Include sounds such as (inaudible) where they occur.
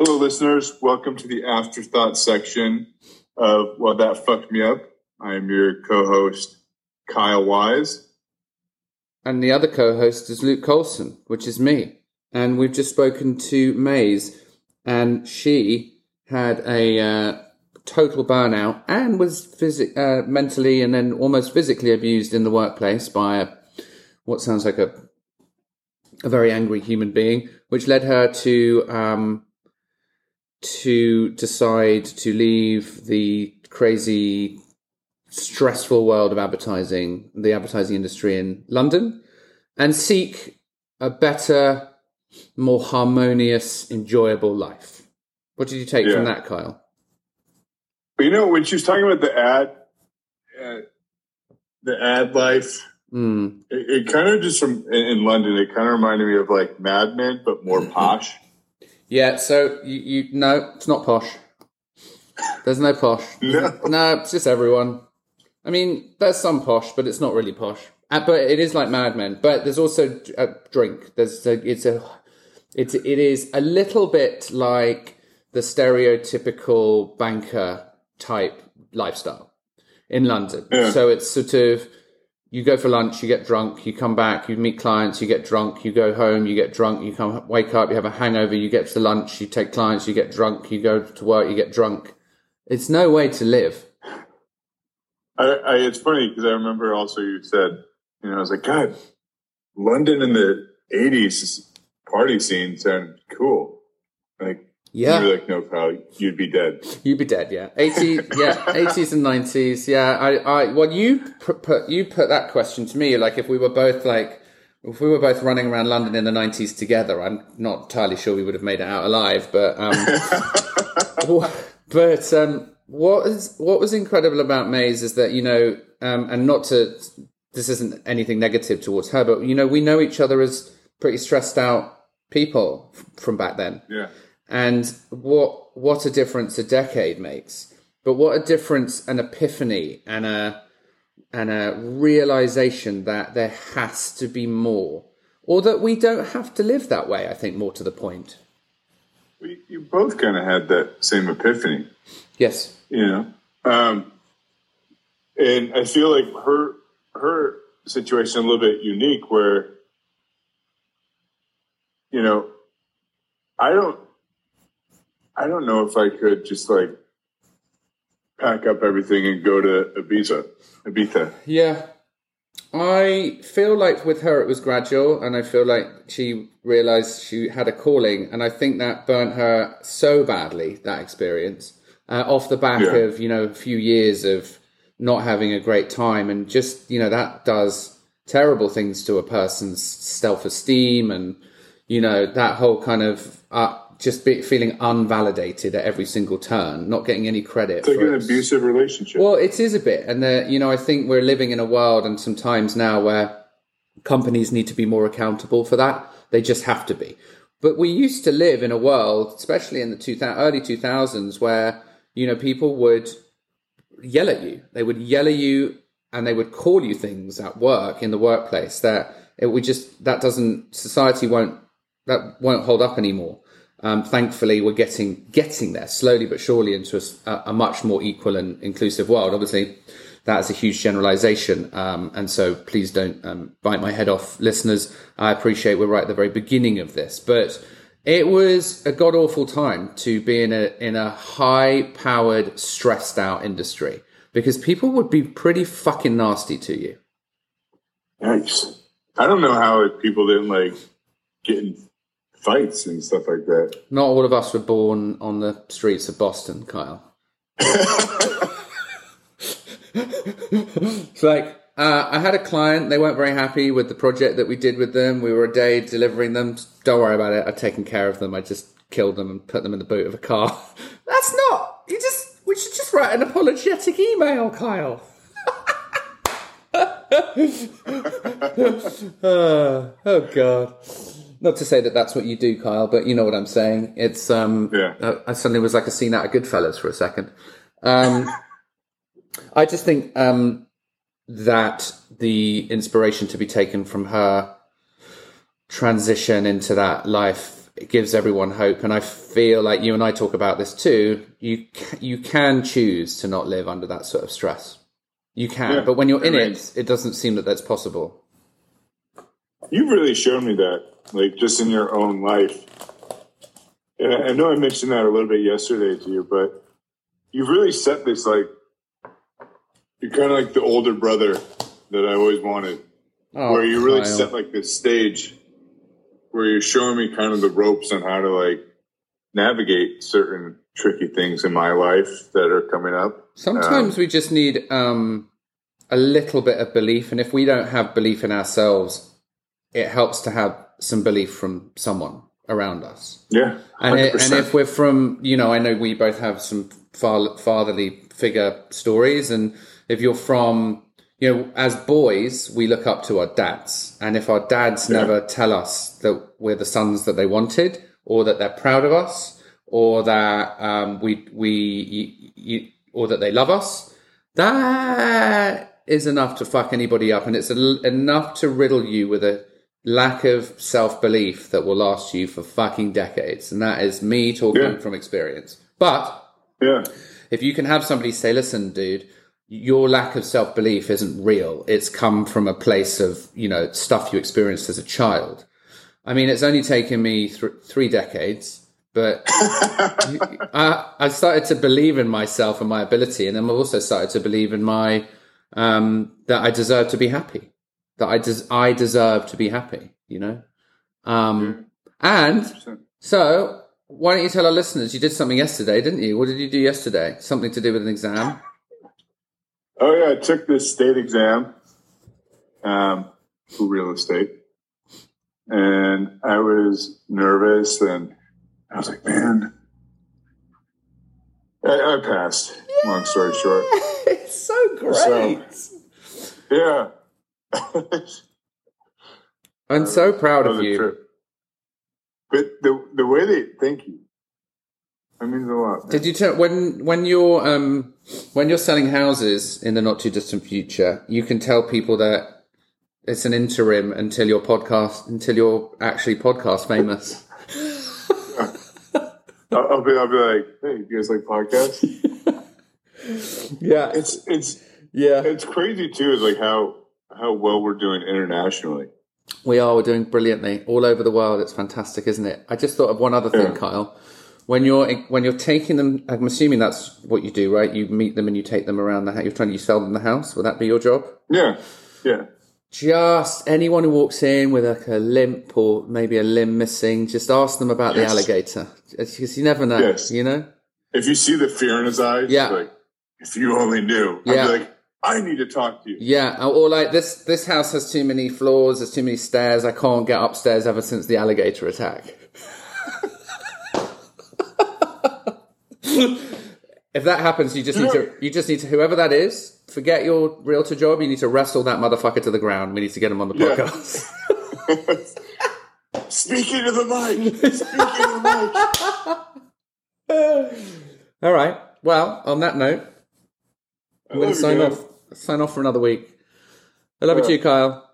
Hello, listeners. Welcome to the afterthought section of Well, That Fucked Me Up. I am your co host, Kyle Wise. And the other co host is Luke Colson, which is me. And we've just spoken to Maze, and she had a uh, total burnout and was phys- uh, mentally and then almost physically abused in the workplace by a, what sounds like a a very angry human being, which led her to um, to decide to leave the crazy, stressful world of advertising, the advertising industry in London, and seek a better, more harmonious, enjoyable life. What did you take Yeah. from that, Kyle? You know, when she was talking about the ad, uh, the ad life, Mm. it, it kind of just from in, in London, it kind of reminded me of like Mad Men, but more posh. Yeah, so you, you no, it's not posh. There's no posh. (laughs) No. No, it's just everyone. I mean, there's some posh, but it's not really posh. Uh, but it is like Mad Men. But there's also a drink. There's a, it's a it's it is a little bit like the stereotypical banker type lifestyle in London. Yeah. So it's sort of you go for lunch, you get drunk, you come back, you meet clients, you get drunk, you go home, you get drunk, you come wake up, you have a hangover, you get to lunch, you take clients, you get drunk, you go to work, you get drunk. It's no way to live. I, I, it's funny because I remember also you said, you know, I was like, God, London in the 80s party scene sounded cool. Like, Yeah. you were like, no, Kyle, you'd be dead. You'd be dead, yeah. 80, yeah, 80s and 90s, yeah. I, I, well, you put, you put that question to me, like if we were both like, if we were both running around London in the 90s together, I'm not entirely sure we would have made it out alive, but, um, (laughs) but, um, what is, what was incredible about Maze is that, you know, um, and not to, this isn't anything negative towards her, but, you know, we know each other as pretty stressed out people from back then Yeah. And what what a difference a decade makes. But what a difference an epiphany and a and a realization that there has to be more. Or that we don't have to live that way i think more to the point. We, you both kind of had that same epiphany. yes. You know? Um and i feel like her her situation a little bit unique where you know i don't i don't know if i could just like pack up everything and go to ibiza ibiza yeah i feel like with her it was gradual and i feel like she realized she had a calling and i think that burnt her so badly that experience uh, off the back Yeah. of you know a few years of not having a great time and just you know that does terrible things to a person's self-esteem and you know that whole kind of uh, just be, feeling unvalidated at every single turn not getting any credit it's like an abusive relationship Well, it is a bit, and you know, I think we're living in a world and some times now where companies need to be more accountable for that. They just have to be. But we used to live in a world, especially in the 2000, early two thousands, where you know people would yell at you. They would yell at you, and they would call you things at work in the workplace that it would just that doesn't society won't that won't hold up anymore. Um, thankfully, we're getting getting there slowly but surely into a much more equal and inclusive world. Obviously, that is a huge generalization, um, and so please don't um, bite my head off, listeners. I appreciate we're right at the very beginning of this, but it was a god awful time to be in a in a high powered, stressed out industry because people would be pretty fucking nasty to you. Yikes. i don't know how people didn't like get in fights and stuff like that Not all of us were born on the streets of Boston, Kyle. it's like uh, I had a client; they weren't very happy with the project that we did with them. We were a day delivering them. Don't worry about it. I've taken care of them. I just killed them and put them in the boot of a car. (laughs) That's not. You just. We should just write an apologetic email, Kyle. (laughs) Oh God. Not to say that that's what you do, Kyle, but you know what I'm saying. It's um, Yeah. uh, I suddenly was like a scene out of Goodfellas for a second. Um, I just think um, that the inspiration to be taken from her transition into that life it gives everyone hope. And I feel like you and I talk about this too. You you can choose to not live under that sort of stress. You can, Yeah, but when you're I in mean- it, it doesn't seem that that's possible. You've really shown me that, like just in your own life. And I know I mentioned that a little bit yesterday to you, but you've really set this like you're kind of like the older brother that I always wanted, Oh, where you really Kyle. set like this stage where you're showing me kind of the ropes on how to like navigate certain tricky things in my life that are coming up. Sometimes Um, we just need um, a little bit of belief, and if we don't have belief in ourselves, it helps to have some belief from someone around us. Yeah, And, it, and if we're from, you know, I know we both have some fa- fatherly figure stories, and if you're from, you know, as boys, we look up to our dads, and if our dads Yeah. never tell us that we're the sons that they wanted, or that they're proud of us, or that um, we we y- y- or that they love us, that is enough to fuck anybody up, and it's a, enough to riddle you with a lack of self belief that will last you for fucking decades. And that is me talking Yeah. from experience. But yeah, if you can have somebody say, listen, dude, your lack of self belief isn't real. It's come from a place of, you know, stuff you experienced as a child. I mean, it's only taken me th- three decades, but (laughs) I, I started to believe in myself and my ability. And then I've also started to believe in my, um, that I deserve to be happy, that I, des- I deserve to be happy, you know? Um, and so, why don't you tell our listeners you did something yesterday, didn't you? What did you do yesterday? Something to do with an exam. Oh yeah, I took this state exam um, for real estate, and I was nervous, and I was like, "Man, I, I passed." Long story short, (laughs) it's so great. So- yeah. I'm so proud of you. trip. But the the way they thank you, that means a lot. man. Did you tell when when you're um when you're selling houses in the not too distant future, you can tell people that it's an interim until your podcast until you're actually podcast famous. (laughs) I'll, be I'll be like, "Hey, you guys like podcasts?" (laughs) Yeah, It's it's yeah. it's crazy too. Is like how how well we're doing internationally. We are. We're doing brilliantly all over the world. It's fantastic, isn't it? I just thought of one other thing, Yeah. Kyle. When you're when you're taking them, I'm assuming that's what you do, right? You meet them and you take them around the house. You're trying to sell them the house. Would that be your job? Yeah, yeah. Just anyone who walks in with like a limp or maybe a limb missing, just ask them about the alligator because you never know. Yes. You know. If you see the fear in his eyes, Yeah. like if you only knew, Yeah. I'd be like, I need to talk to you. Yeah, or like this this house has too many floors, there's too many stairs, I can't get upstairs ever since the alligator attack. (laughs) if that happens, you just need to you just need to whoever that is, forget your realtor job, you need to wrestle that motherfucker to the ground. We need to get him on the Yeah. podcast. (laughs) Speaking of the mic. Speaking to the mic. (laughs) All right. Well, on that note, I'm going to sign off sign off for another week. I love you Kyle.